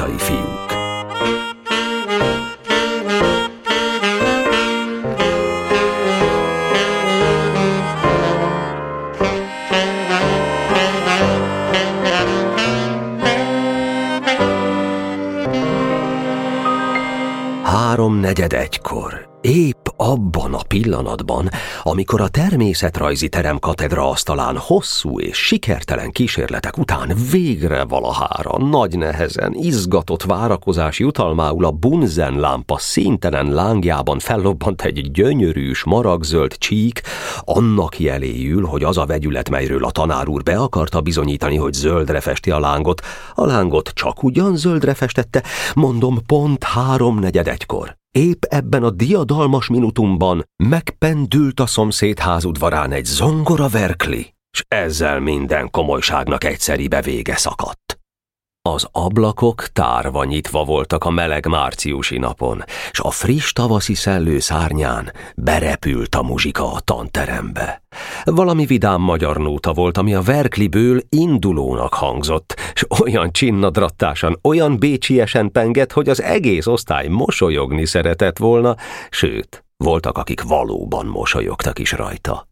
utcai amikor a természetrajzi terem katedra asztalán hosszú és sikertelen kísérletek után végre valahára nagy nehezen, izgatott várakozás jutalmául a bunzen lámpa színtelen lángjában fellobbant egy gyönyörű, maragzöld csík, annak jeléül, hogy az a vegyület, melyről a tanár úr be akarta bizonyítani, hogy zöldre festi a lángot, a lángot csak ugyan zöldre festette, mondom pont háromnegyed egykor. Épp ebben a diadalmas minutumban megpendült a szomszéd házudvarán egy zongora verkli, s ezzel minden komolyságnak egyszeribe vége szakadt. Az ablakok tárva nyitva voltak a meleg márciusi napon, s a friss tavaszi szellő szárnyán berepült a muzsika a tanterembe. Valami vidám magyar nóta volt, ami a verkliből indulónak hangzott, s olyan csinnadrattásan, olyan bécsiesen pengett, hogy az egész osztály mosolyogni szeretett volna, sőt, voltak, akik valóban mosolyogtak is rajta.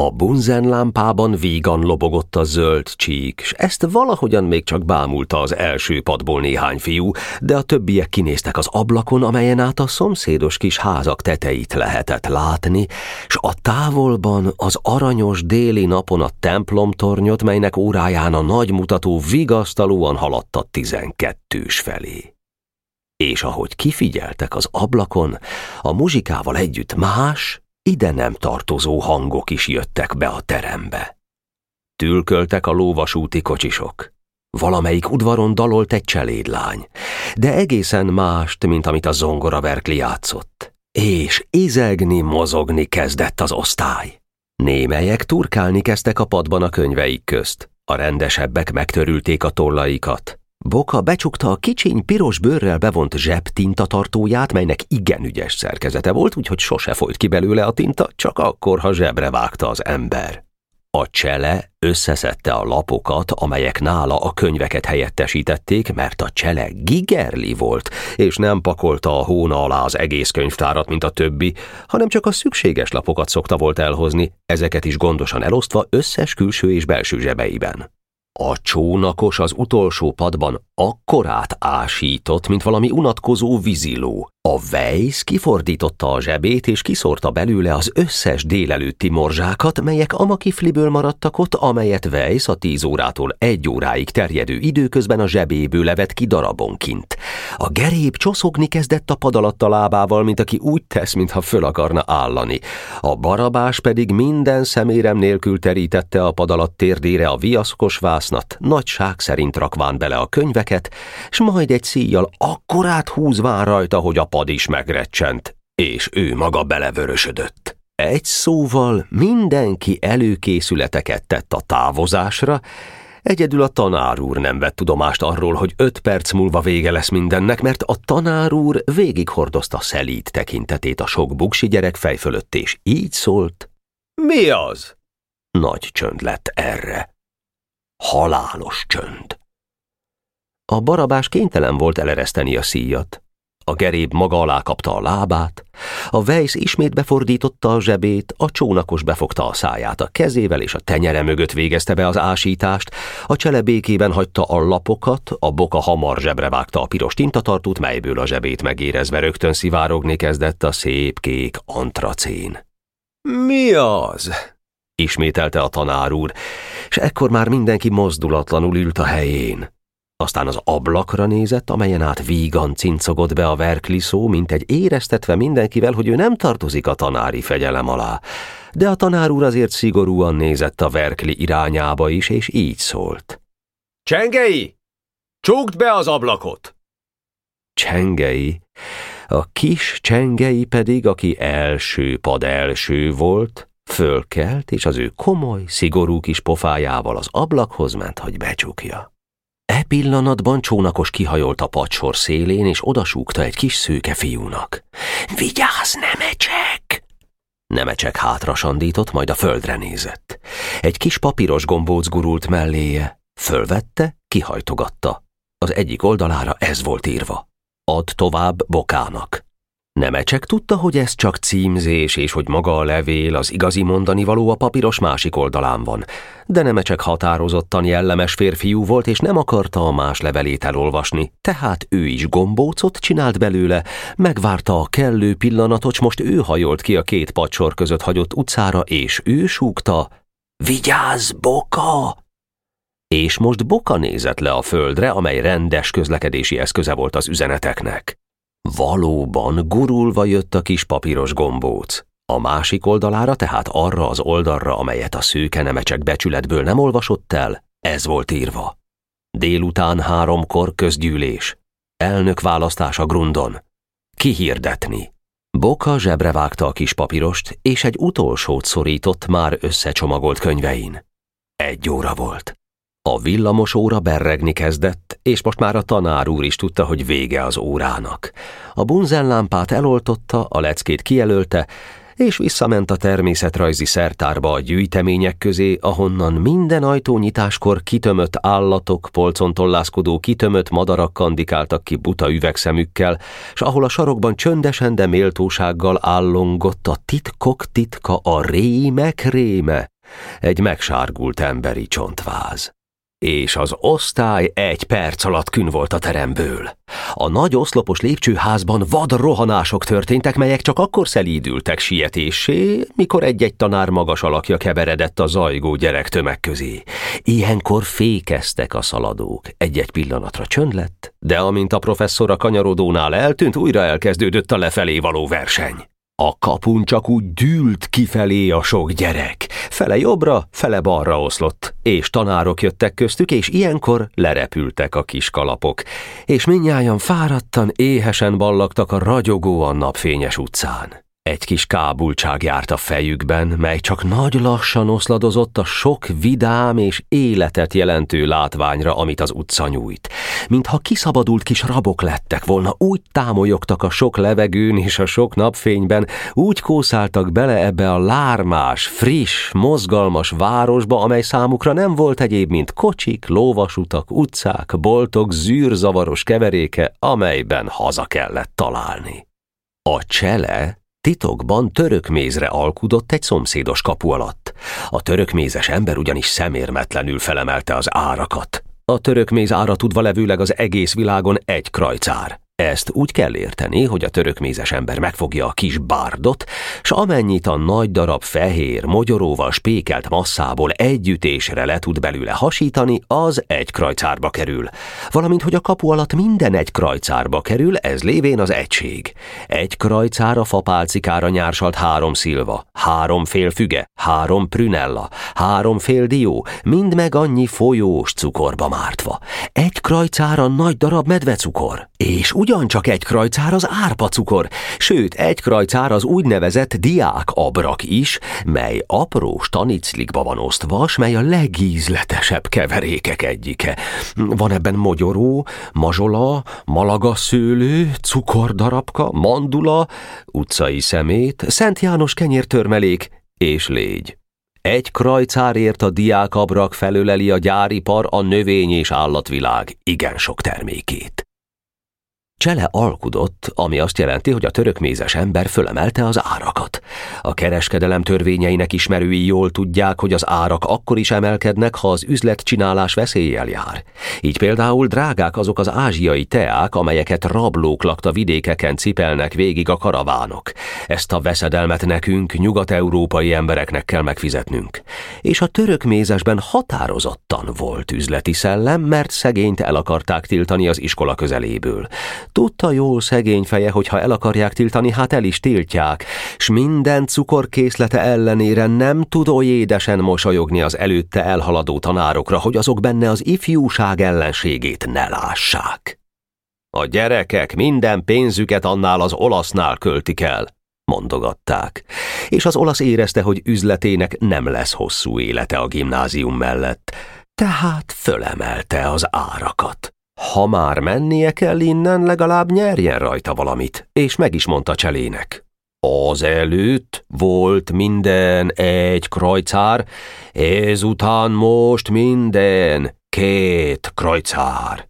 A bunzen lámpában vígan lobogott a zöld csík, s ezt valahogyan még csak bámulta az első padból néhány fiú, de a többiek kinéztek az ablakon, amelyen át a szomszédos kis házak teteit lehetett látni, s a távolban az aranyos déli napon a templomtornyot, melynek óráján a nagy mutató vigasztalóan haladt a tizenkettős felé. És ahogy kifigyeltek az ablakon, a muzsikával együtt más, ide nem tartozó hangok is jöttek be a terembe. Tülköltek a lóvasúti kocsisok. Valamelyik udvaron dalolt egy cselédlány, de egészen mást, mint amit a zongora verkli játszott. És izegni, mozogni kezdett az osztály. Némelyek turkálni kezdtek a padban a könyveik közt. A rendesebbek megtörülték a tollaikat. Boka becsukta a kicsiny piros bőrrel bevont zseb tintatartóját, melynek igen ügyes szerkezete volt, úgyhogy sose folyt ki belőle a tinta, csak akkor, ha zsebre vágta az ember. A csele összeszedte a lapokat, amelyek nála a könyveket helyettesítették, mert a csele gigerli volt, és nem pakolta a hóna alá az egész könyvtárat, mint a többi, hanem csak a szükséges lapokat szokta volt elhozni, ezeket is gondosan elosztva összes külső és belső zsebeiben. A csónakos az utolsó padban akkorát ásított, mint valami unatkozó víziló. A Weiss kifordította a zsebét, és kiszórta belőle az összes délelőtti morzsákat, melyek Amakifliből maradtak ott, amelyet Weiss a tíz órától egy óráig terjedő időközben a zsebéből levett ki darabonként. A geréb csoszogni kezdett a pad alatt a lábával, mint aki úgy tesz, mintha föl akarna állani. A barabás pedig minden szemérem nélkül terítette a pad alatt térdére a viaszkos vásznat, nagyság szerint rakván bele a könyveket, s majd egy szíjjal akkorát húzván rajta, hogy a pad is megrecsent, és ő maga belevörösödött. Egy szóval mindenki előkészületeket tett a távozásra, Egyedül a tanár úr nem vett tudomást arról, hogy öt perc múlva vége lesz mindennek, mert a tanár úr végighordozta szelít tekintetét a sok buksi gyerek fej fölött, és így szólt. Mi az? Nagy csönd lett erre. Halálos csönd. A barabás kénytelen volt elereszteni a szíjat. A geréb maga alá kapta a lábát, a vejsz ismét befordította a zsebét, a csónakos befogta a száját a kezével, és a tenyere mögött végezte be az ásítást, a csele békében hagyta a lapokat, a boka hamar zsebre vágta a piros tintatartót, melyből a zsebét megérezve rögtön szivárogni kezdett a szép kék antracén. Mi az? ismételte a tanár úr, és ekkor már mindenki mozdulatlanul ült a helyén. Aztán az ablakra nézett, amelyen át vígan cincogott be a verkliszó, mint egy éreztetve mindenkivel, hogy ő nem tartozik a tanári fegyelem alá. De a tanár úr azért szigorúan nézett a verkli irányába is, és így szólt. Csengei! Csukd be az ablakot! Csengei, a kis csengei pedig, aki első pad első volt, fölkelt, és az ő komoly, szigorú kis pofájával az ablakhoz ment, hogy becsukja. E pillanatban csónakos kihajolt a pacsor szélén, és odasúgta egy kis szőke fiúnak. Vigyázz, Nemecsek! Nemecsek hátra sandított, majd a földre nézett. Egy kis papíros gombóc gurult melléje. Fölvette, kihajtogatta. Az egyik oldalára ez volt írva. Add tovább Bokának. Nemecsek tudta, hogy ez csak címzés, és hogy maga a levél, az igazi mondani való a papíros másik oldalán van. De Nemecsek határozottan jellemes férfiú volt, és nem akarta a más levelét elolvasni, tehát ő is gombócot csinált belőle, megvárta a kellő pillanatot, s most ő hajolt ki a két pacsor között hagyott utcára, és ő súgta, Vigyázz, Boka! És most Boka nézett le a földre, amely rendes közlekedési eszköze volt az üzeneteknek. Valóban gurulva jött a kis papíros gombóc. A másik oldalára, tehát arra az oldalra, amelyet a szőke nemecsek becsületből nem olvasott el, ez volt írva. Délután háromkor közgyűlés. Elnök választás a grundon. Kihirdetni. Boka zsebre vágta a kis papírost, és egy utolsót szorított már összecsomagolt könyvein. Egy óra volt. A villamos óra berregni kezdett, és most már a tanár úr is tudta, hogy vége az órának. A bunzenlámpát eloltotta, a leckét kijelölte, és visszament a természetrajzi szertárba a gyűjtemények közé, ahonnan minden ajtónyitáskor kitömött állatok, polcon tollászkodó kitömött madarak kandikáltak ki buta üvegszemükkel, s ahol a sarokban csöndesen, de méltósággal állongott a titkok titka, a rémek réme, egy megsárgult emberi csontváz és az osztály egy perc alatt kün volt a teremből. A nagy oszlopos lépcsőházban vad rohanások történtek, melyek csak akkor szelídültek sietésé, mikor egy-egy tanár magas alakja keveredett a zajgó gyerek tömeg közé. Ilyenkor fékeztek a szaladók. Egy-egy pillanatra csönd lett, de amint a professzor a kanyarodónál eltűnt, újra elkezdődött a lefelé való verseny. A kapun csak úgy dűlt kifelé a sok gyerek. Fele jobbra, fele balra oszlott, és tanárok jöttek köztük, és ilyenkor lerepültek a kis kalapok, és minnyáján fáradtan, éhesen ballagtak a ragyogóan napfényes utcán. Egy kis kábultság járt a fejükben, mely csak nagy lassan oszladozott a sok vidám és életet jelentő látványra, amit az utca nyújt. Mintha kiszabadult kis rabok lettek volna, úgy támolyogtak a sok levegőn és a sok napfényben, úgy kószáltak bele ebbe a lármás, friss, mozgalmas városba, amely számukra nem volt egyéb, mint kocsik, lóvasutak, utcák, boltok, zűrzavaros keveréke, amelyben haza kellett találni. A csele Titokban törökmézre alkudott egy szomszédos kapu alatt. A törökmézes ember ugyanis szemérmetlenül felemelte az árakat. A törökméz ára tudva levőleg az egész világon egy krajcár. Ezt úgy kell érteni, hogy a törökmézes ember megfogja a kis bárdot, s amennyit a nagy darab fehér, mogyoróval spékelt masszából együttésre le tud belőle hasítani, az egy krajcárba kerül. Valamint, hogy a kapu alatt minden egy krajcárba kerül, ez lévén az egység. Egy krajcára fapálcikára nyársalt három szilva, három fél füge, három prünella, három fél dió, mind meg annyi folyós cukorba mártva. Egy krajcára nagy darab medvecukor, és úgy ugyancsak egy krajcár az árpacukor, sőt, egy krajcár az úgynevezett diák abrak is, mely apró staniclikba van osztva, s mely a legízletesebb keverékek egyike. Van ebben mogyoró, mazsola, malaga szőlő, cukordarabka, mandula, utcai szemét, Szent János kenyértörmelék és légy. Egy krajcárért a diákabrak felöleli a gyáripar a növény és állatvilág igen sok termékét. Csele alkudott, ami azt jelenti, hogy a törökmézes ember fölemelte az árakat. A kereskedelem törvényeinek ismerői jól tudják, hogy az árak akkor is emelkednek, ha az üzletcsinálás veszéllyel jár. Így például drágák azok az ázsiai teák, amelyeket rablók lakta vidékeken cipelnek végig a karavánok. Ezt a veszedelmet nekünk, nyugat-európai embereknek kell megfizetnünk. És a törökmézesben határozottan volt üzleti szellem, mert szegényt el akarták tiltani az iskola közeléből. Tudta jól szegény feje, hogy ha el akarják tiltani, hát el is tiltják, s minden cukorkészlete ellenére nem tud oly édesen mosolyogni az előtte elhaladó tanárokra, hogy azok benne az ifjúság ellenségét ne lássák. A gyerekek minden pénzüket annál az olasznál költik el, mondogatták, és az olasz érezte, hogy üzletének nem lesz hosszú élete a gimnázium mellett, tehát fölemelte az árakat. Ha már mennie kell innen, legalább nyerjen rajta valamit, és meg is mondta Cselének. Az előtt volt minden egy krajcár, ezután most minden két krajcár.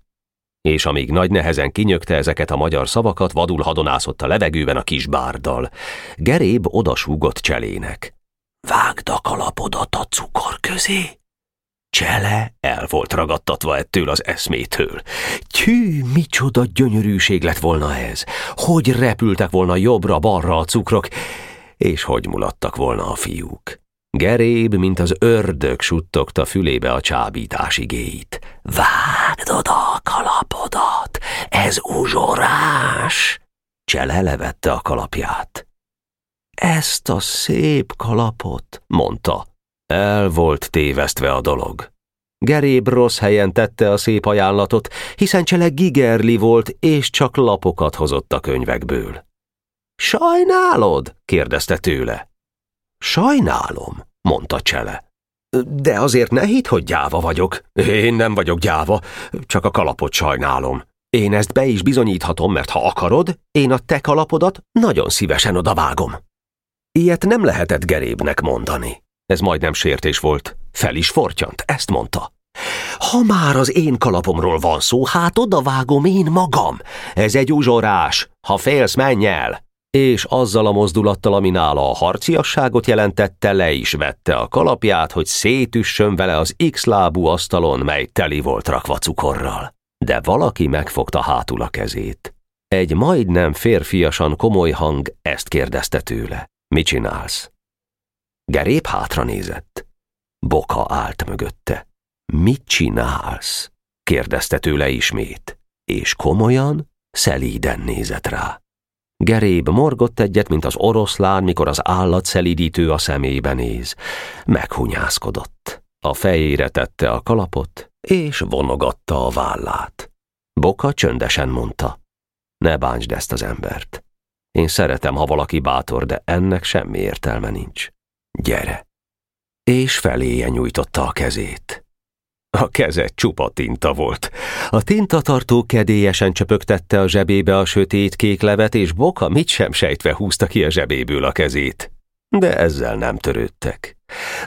és amíg nagy nehezen kinyögte ezeket a magyar szavakat, vadul hadonászott a levegőben a kis bárdal. Geréb odasúgott cselének. Vágd a kalapodat a cukor közé! Csele el volt ragadtatva ettől az eszmétől. Tyű, micsoda gyönyörűség lett volna ez! Hogy repültek volna jobbra-balra a cukrok, és hogy mulattak volna a fiúk. Geréb, mint az ördög suttogta fülébe a csábítás igéit. Vágd oda a kalapodat, ez uzsorás! Csele levette a kalapját. Ezt a szép kalapot, mondta. El volt tévesztve a dolog. Geréb rossz helyen tette a szép ajánlatot, hiszen Csele gigerli volt, és csak lapokat hozott a könyvekből. Sajnálod? kérdezte tőle. Sajnálom, mondta Csele. De azért ne hidd, hogy gyáva vagyok. Én nem vagyok gyáva, csak a kalapot sajnálom. Én ezt be is bizonyíthatom, mert ha akarod, én a te kalapodat nagyon szívesen odavágom. Ilyet nem lehetett Gerébnek mondani. Ez majdnem sértés volt. Fel is fortyant, ezt mondta. Ha már az én kalapomról van szó, hát odavágom én magam. Ez egy uzsorás. Ha félsz, menj el! És azzal a mozdulattal, ami nála a harciasságot jelentette, le is vette a kalapját, hogy szétüssön vele az x-lábú asztalon, mely teli volt rakva cukorral. De valaki megfogta hátul a kezét. Egy majdnem férfiasan komoly hang ezt kérdezte tőle. Mit csinálsz? Gerép hátra nézett. Boka állt mögötte. Mit csinálsz? kérdezte tőle ismét, és komolyan, szelíden nézett rá. Geréb morgott egyet, mint az oroszlán, mikor az állat szelídítő a szemébe néz. Meghunyászkodott. A fejére tette a kalapot, és vonogatta a vállát. Boka csöndesen mondta. Ne bántsd ezt az embert. Én szeretem, ha valaki bátor, de ennek semmi értelme nincs. Gyere! És feléje nyújtotta a kezét. A keze csupa tinta volt. A tintatartó kedélyesen csöpögtette a zsebébe a sötét kék levet, és Boka mit sem sejtve húzta ki a zsebéből a kezét. De ezzel nem törődtek.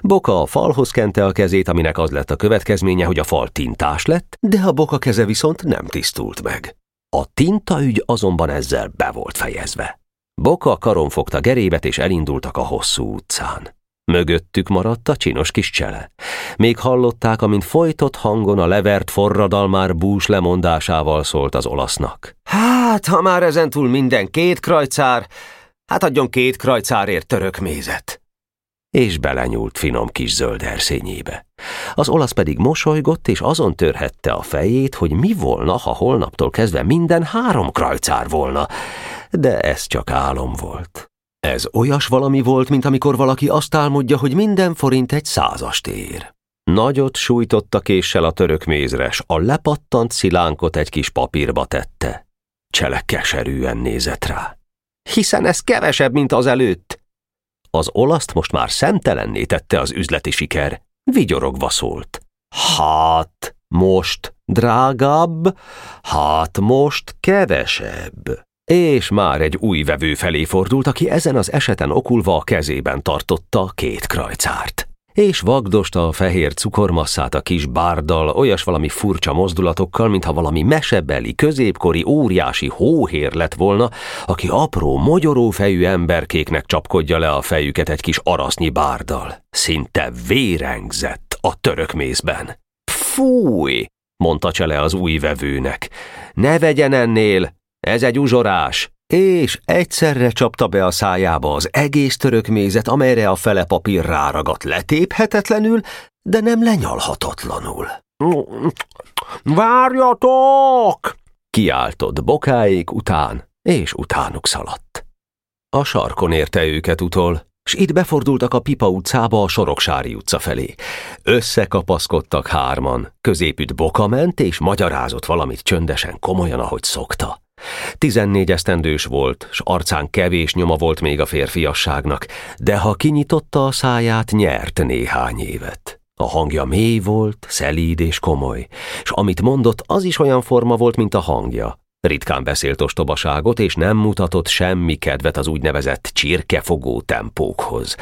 Boka a falhoz kente a kezét, aminek az lett a következménye, hogy a fal tintás lett, de a Boka keze viszont nem tisztult meg. A tintaügy azonban ezzel be volt fejezve. Boka karon fogta gerébet, és elindultak a hosszú utcán. Mögöttük maradt a csinos kis csele. Még hallották, amint folytott hangon a levert forradalmár bús lemondásával szólt az olasznak. Hát, ha már ezentúl minden két krajcár, hát adjon két krajcárért török mézet. És belenyúlt finom kis zöld erszényébe. Az olasz pedig mosolygott, és azon törhette a fejét, hogy mi volna, ha holnaptól kezdve minden három krajcár volna, de ez csak álom volt. Ez olyas valami volt, mint amikor valaki azt álmodja, hogy minden forint egy százast ér. Nagyot sújtotta késsel a török mézres, a lepattant szilánkot egy kis papírba tette. Csele keserűen nézett rá. Hiszen ez kevesebb, mint az előtt. Az olaszt most már szemtelenné tette az üzleti siker. Vigyorogva szólt. Hát, most drágább, hát most kevesebb és már egy új vevő felé fordult, aki ezen az eseten okulva a kezében tartotta két krajcárt. És vagdosta a fehér cukormasszát a kis bárdal, olyas valami furcsa mozdulatokkal, mintha valami mesebeli, középkori, óriási hóhér lett volna, aki apró, mogyorófejű emberkéknek csapkodja le a fejüket egy kis arasznyi bárdal. Szinte vérengzett a török mézben. Fúj! mondta Csele az új vevőnek. Ne vegyen ennél, ez egy uzsorás, és egyszerre csapta be a szájába az egész török mézet, amelyre a fele papír ráragadt letéphetetlenül, de nem lenyalhatatlanul. Várjatok! Kiáltott bokáig után, és utánuk szaladt. A sarkon érte őket utol, s itt befordultak a Pipa utcába a Soroksári utca felé. Összekapaszkodtak hárman, középütt boka ment, és magyarázott valamit csöndesen, komolyan, ahogy szokta. Tizennégy esztendős volt, s arcán kevés nyoma volt még a férfiasságnak, de ha kinyitotta a száját, nyert néhány évet. A hangja mély volt, szelíd és komoly, s amit mondott, az is olyan forma volt, mint a hangja. Ritkán beszélt ostobaságot, és nem mutatott semmi kedvet az úgynevezett csirkefogó tempókhoz.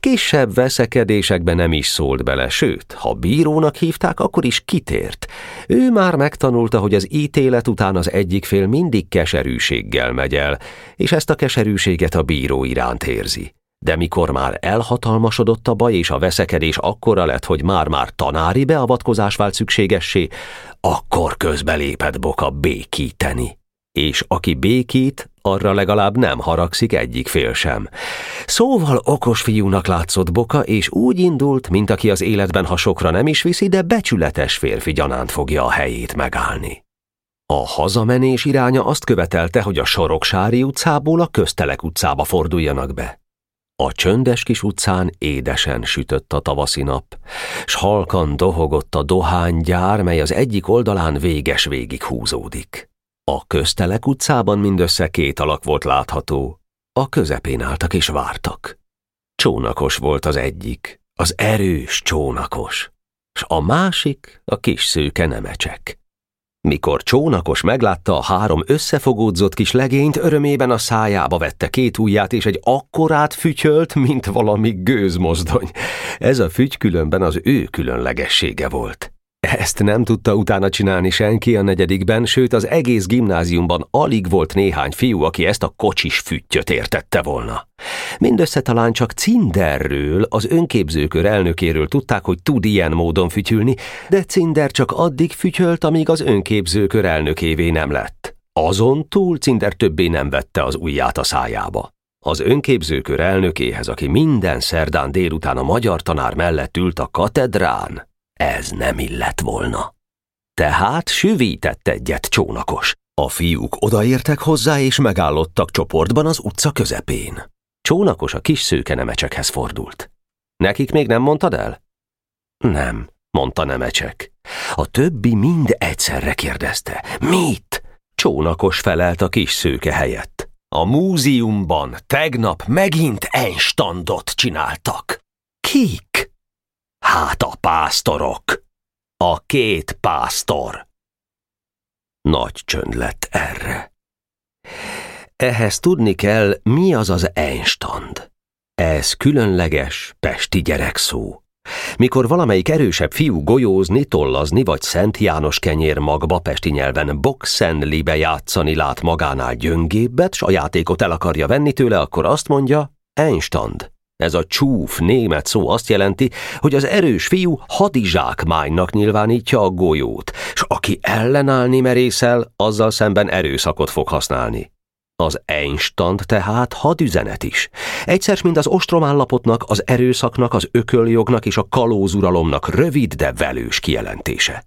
Kisebb veszekedésekben nem is szólt bele, sőt, ha bírónak hívták, akkor is kitért. Ő már megtanulta, hogy az ítélet után az egyik fél mindig keserűséggel megy el, és ezt a keserűséget a bíró iránt érzi. De mikor már elhatalmasodott a baj, és a veszekedés akkora lett, hogy már-már tanári beavatkozás vált szükségessé, akkor közbelépett Boka békíteni. És aki békít, arra legalább nem haragszik egyik fél sem. Szóval okos fiúnak látszott Boka, és úgy indult, mint aki az életben ha sokra nem is viszi, de becsületes férfi gyanánt fogja a helyét megállni. A hazamenés iránya azt követelte, hogy a Soroksári utcából a Köztelek utcába forduljanak be. A csöndes kis utcán édesen sütött a tavaszi nap, s halkan dohogott a dohánygyár, mely az egyik oldalán véges végig húzódik. A köztelek utcában mindössze két alak volt látható, a közepén álltak és vártak. Csónakos volt az egyik, az erős csónakos, s a másik a kis szőke nemecsek. Mikor csónakos meglátta a három összefogódzott kis legényt, örömében a szájába vette két ujját, és egy akkorát fütyölt, mint valami gőzmozdony. Ez a fügy különben az ő különlegessége volt. Ezt nem tudta utána csinálni senki a negyedikben, sőt az egész gimnáziumban alig volt néhány fiú, aki ezt a kocsis füttyöt értette volna. Mindössze talán csak Cinderről, az önképzőkör elnökéről tudták, hogy tud ilyen módon fütyülni, de Cinder csak addig fütyölt, amíg az önképzőkör elnökévé nem lett. Azon túl Cinder többé nem vette az ujját a szájába. Az önképzőkör elnökéhez, aki minden szerdán délután a magyar tanár mellett ült a katedrán, ez nem illett volna. Tehát süvített egyet csónakos. A fiúk odaértek hozzá, és megállottak csoportban az utca közepén. Csónakos a kis szőke nemecsekhez fordult. Nekik még nem mondtad el? Nem, mondta nemecsek. A többi mind egyszerre kérdezte. Mit? Csónakos felelt a kis szőke helyett. A múzeumban tegnap megint enstandot csináltak. Kik? Hát a pásztorok. A két pásztor. Nagy csönd lett erre. Ehhez tudni kell, mi az az einstand. Ez különleges pesti gyerekszó. Mikor valamelyik erősebb fiú golyózni, tollazni vagy Szent János kenyér magba pesti nyelven boxenlibe játszani lát magánál gyöngébbet, s a játékot el akarja venni tőle, akkor azt mondja, einstand. Ez a csúf német szó azt jelenti, hogy az erős fiú hadizsákmánynak nyilvánítja a golyót, és aki ellenállni merészel, azzal szemben erőszakot fog használni. Az Einstand tehát hadüzenet is. Egyszer, mint az ostromállapotnak, az erőszaknak, az ököljognak és a kalózuralomnak rövid, de velős kijelentése.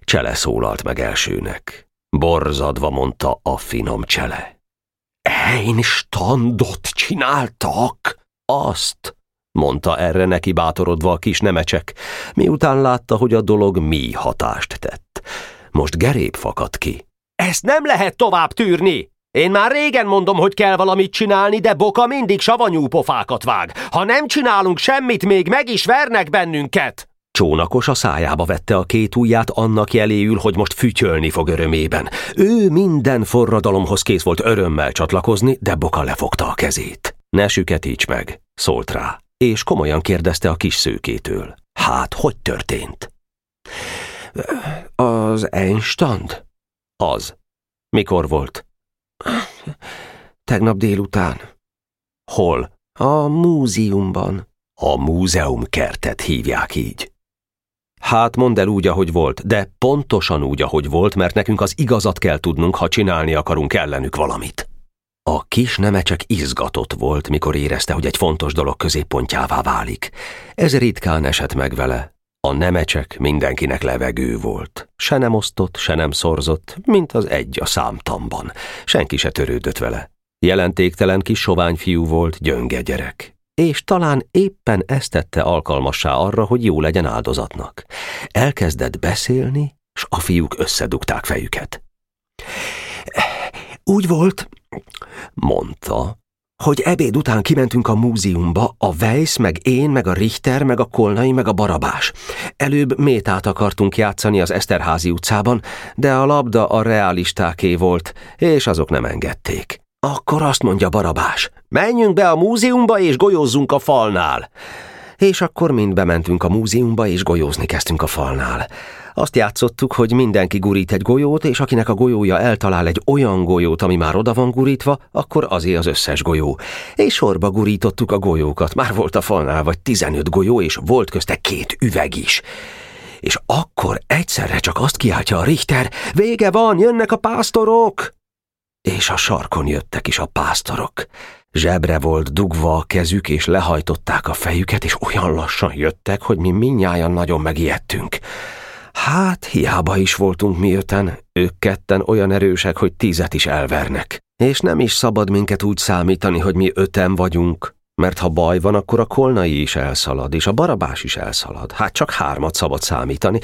Csele szólalt meg elsőnek. Borzadva mondta a finom csele. Einstandot csináltak? Azt, mondta erre neki bátorodva a kis nemecsek, miután látta, hogy a dolog mi hatást tett. Most gerép fakadt ki. Ezt nem lehet tovább tűrni! Én már régen mondom, hogy kell valamit csinálni, de Boka mindig savanyú pofákat vág. Ha nem csinálunk semmit, még meg is vernek bennünket! Csónakos a szájába vette a két ujját annak jeléül, hogy most fütyölni fog örömében. Ő minden forradalomhoz kész volt örömmel csatlakozni, de Boka lefogta a kezét. Ne süketíts meg, szólt rá, és komolyan kérdezte a kis szőkétől. Hát, hogy történt? Az Einstand? Az. Mikor volt? Tegnap délután. Hol? A múzeumban. A múzeum kertet hívják így. Hát mondd el úgy, ahogy volt, de pontosan úgy, ahogy volt, mert nekünk az igazat kell tudnunk, ha csinálni akarunk ellenük valamit. A kis nemecsek izgatott volt, mikor érezte, hogy egy fontos dolog középpontjává válik. Ez ritkán esett meg vele. A nemecsek mindenkinek levegő volt. Se nem osztott, se nem szorzott, mint az egy a számtamban. Senki se törődött vele. Jelentéktelen kis sovány fiú volt, gyönge gyerek. És talán éppen ezt tette alkalmassá arra, hogy jó legyen áldozatnak. Elkezdett beszélni, s a fiúk összedugták fejüket. Úgy volt, mondta, hogy ebéd után kimentünk a múzeumba, a Weiss, meg én, meg a Richter, meg a Kolnai, meg a Barabás. Előbb métát akartunk játszani az Eszterházi utcában, de a labda a realistáké volt, és azok nem engedték. Akkor azt mondja Barabás, menjünk be a múzeumba és golyózzunk a falnál. És akkor mind bementünk a múzeumba és golyózni kezdtünk a falnál. Azt játszottuk, hogy mindenki gurít egy golyót, és akinek a golyója eltalál egy olyan golyót, ami már oda van gurítva, akkor azé az összes golyó. És sorba gurítottuk a golyókat. Már volt a falnál vagy 15 golyó, és volt közte két üveg is. És akkor egyszerre csak azt kiáltja a Richter, vége van, jönnek a pásztorok! És a sarkon jöttek is a pásztorok. Zsebre volt dugva a kezük, és lehajtották a fejüket, és olyan lassan jöttek, hogy mi minnyáján nagyon megijedtünk. Hát, hiába is voltunk mi öten, ők ketten olyan erősek, hogy tízet is elvernek. És nem is szabad minket úgy számítani, hogy mi öten vagyunk, mert ha baj van, akkor a kolnai is elszalad, és a barabás is elszalad. Hát csak hármat szabad számítani.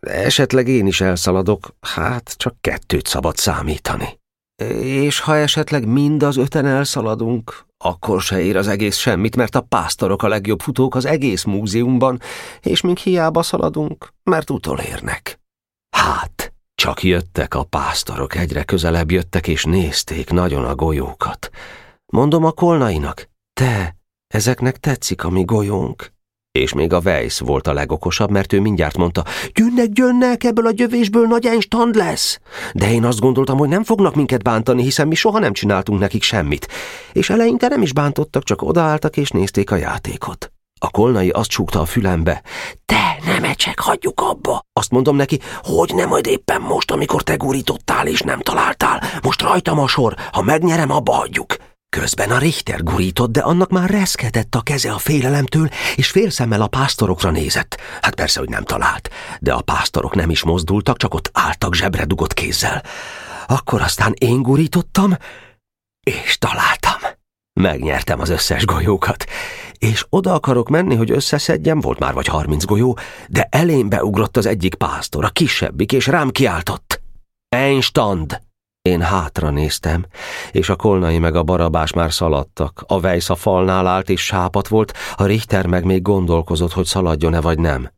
Esetleg én is elszaladok, hát csak kettőt szabad számítani. És ha esetleg mind az öten elszaladunk, akkor se ér az egész semmit, mert a pásztorok a legjobb futók az egész múzeumban, és mink hiába szaladunk, mert utolérnek. Hát, csak jöttek a pásztorok, egyre közelebb jöttek, és nézték nagyon a golyókat. Mondom a kolnainak, te, ezeknek tetszik a mi golyónk. És még a Weiss volt a legokosabb, mert ő mindjárt mondta, gyönnek, gyönnek, ebből a gyövésből nagy Einstein lesz. De én azt gondoltam, hogy nem fognak minket bántani, hiszen mi soha nem csináltunk nekik semmit. És eleinte nem is bántottak, csak odaálltak és nézték a játékot. A kolnai azt csukta a fülembe. Te, nem ecsek, hagyjuk abba. Azt mondom neki, hogy nem majd éppen most, amikor te gurítottál és nem találtál. Most rajtam a sor, ha megnyerem, abba hagyjuk. Közben a Richter gurított, de annak már reszkedett a keze a félelemtől, és félszemmel a pásztorokra nézett. Hát persze, hogy nem talált, de a pásztorok nem is mozdultak, csak ott álltak zsebre dugott kézzel. Akkor aztán én gurítottam, és találtam. Megnyertem az összes golyókat, és oda akarok menni, hogy összeszedjem, volt már vagy harminc golyó, de elém beugrott az egyik pásztor, a kisebbik, és rám kiáltott. Einstand! Én hátra néztem, és a kolnai meg a barabás már szaladtak. A vejsz a falnál állt és sápat volt, a Richter meg még gondolkozott, hogy szaladjon-e vagy nem.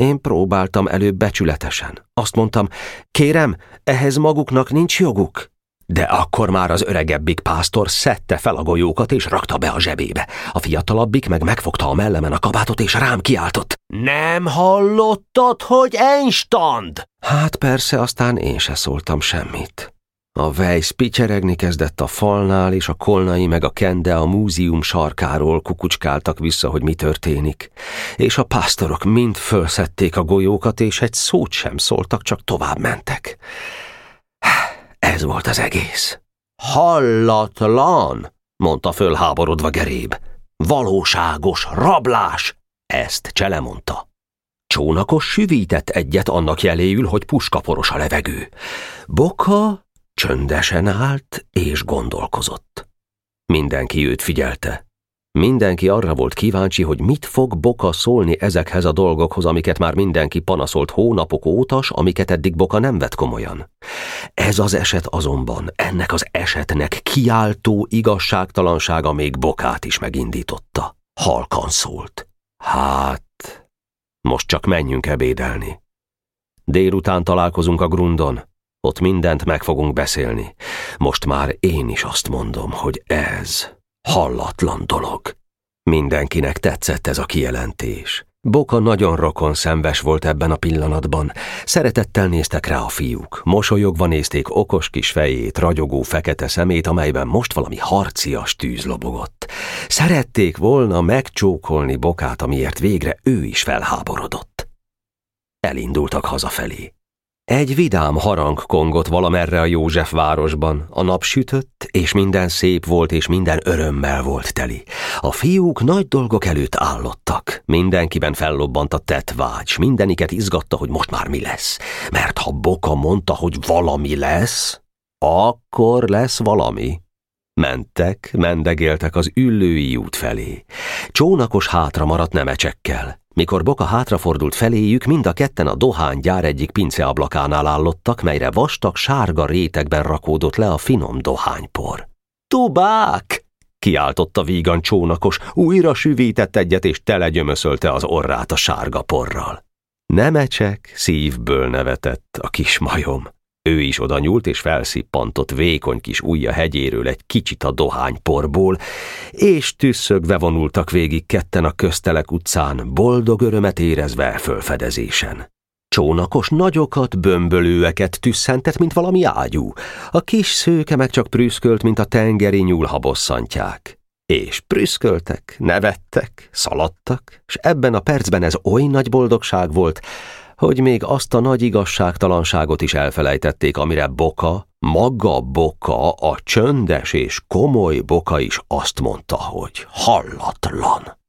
Én próbáltam előbb becsületesen. Azt mondtam, kérem, ehhez maguknak nincs joguk. De akkor már az öregebbik pásztor szedte fel a golyókat és rakta be a zsebébe. A fiatalabbik meg megfogta a mellemen a kabátot és rám kiáltott. Nem hallottad, hogy Einstand? Hát persze, aztán én se szóltam semmit. A Weiss picseregni kezdett a falnál, és a kolnai meg a kende a múzeum sarkáról kukucskáltak vissza, hogy mi történik. És a pásztorok mind fölszedték a golyókat, és egy szót sem szóltak, csak tovább mentek. Ez volt az egész. Hallatlan, mondta fölháborodva Geréb. Valóságos rablás, ezt Csele mondta. Csónakos süvített egyet annak jeléül, hogy puskaporos a levegő. Boka Csöndesen állt és gondolkozott. Mindenki őt figyelte. Mindenki arra volt kíváncsi, hogy mit fog Boka szólni ezekhez a dolgokhoz, amiket már mindenki panaszolt hónapok ótas, amiket eddig Boka nem vett komolyan. Ez az eset azonban, ennek az esetnek kiáltó igazságtalansága még Bokát is megindította. Halkan szólt. Hát, most csak menjünk ebédelni. Délután találkozunk a grundon. Ott mindent meg fogunk beszélni. Most már én is azt mondom, hogy ez hallatlan dolog. Mindenkinek tetszett ez a kijelentés. Boka nagyon rokon szemves volt ebben a pillanatban. Szeretettel néztek rá a fiúk. Mosolyogva nézték okos kis fejét, ragyogó fekete szemét, amelyben most valami harcias tűz lobogott. Szerették volna megcsókolni Bokát, amiért végre ő is felháborodott. Elindultak hazafelé. Egy vidám harang kongott valamerre a József városban. A nap sütött, és minden szép volt, és minden örömmel volt teli. A fiúk nagy dolgok előtt állottak. Mindenkiben fellobbant a tett vágy, mindeniket izgatta, hogy most már mi lesz. Mert ha Boka mondta, hogy valami lesz, akkor lesz valami. Mentek, mendegéltek az üllői út felé. Csónakos hátra maradt nemecsekkel. Mikor Boka hátrafordult feléjük, mind a ketten a dohány gyár egyik pinceablakánál állottak, melyre vastag, sárga rétegben rakódott le a finom dohánypor. Tubák! kiáltotta vígan csónakos, újra süvített egyet és telegyömöszölte az orrát a sárga porral. Nemecsek szívből nevetett a kis majom. Ő is oda nyúlt és felszippantott vékony kis ujja hegyéről egy kicsit a dohányporból, és tüsszögve vonultak végig ketten a köztelek utcán, boldog örömet érezve fölfedezésen. Csónakos nagyokat, bömbölőeket tüsszentett, mint valami ágyú. A kis szőke meg csak prüszkölt, mint a tengeri nyúlhabosszantják. És prüszköltek, nevettek, szaladtak, és ebben a percben ez oly nagy boldogság volt, hogy még azt a nagy igazságtalanságot is elfelejtették, amire Boka, maga Boka, a csöndes és komoly Boka is azt mondta, hogy hallatlan.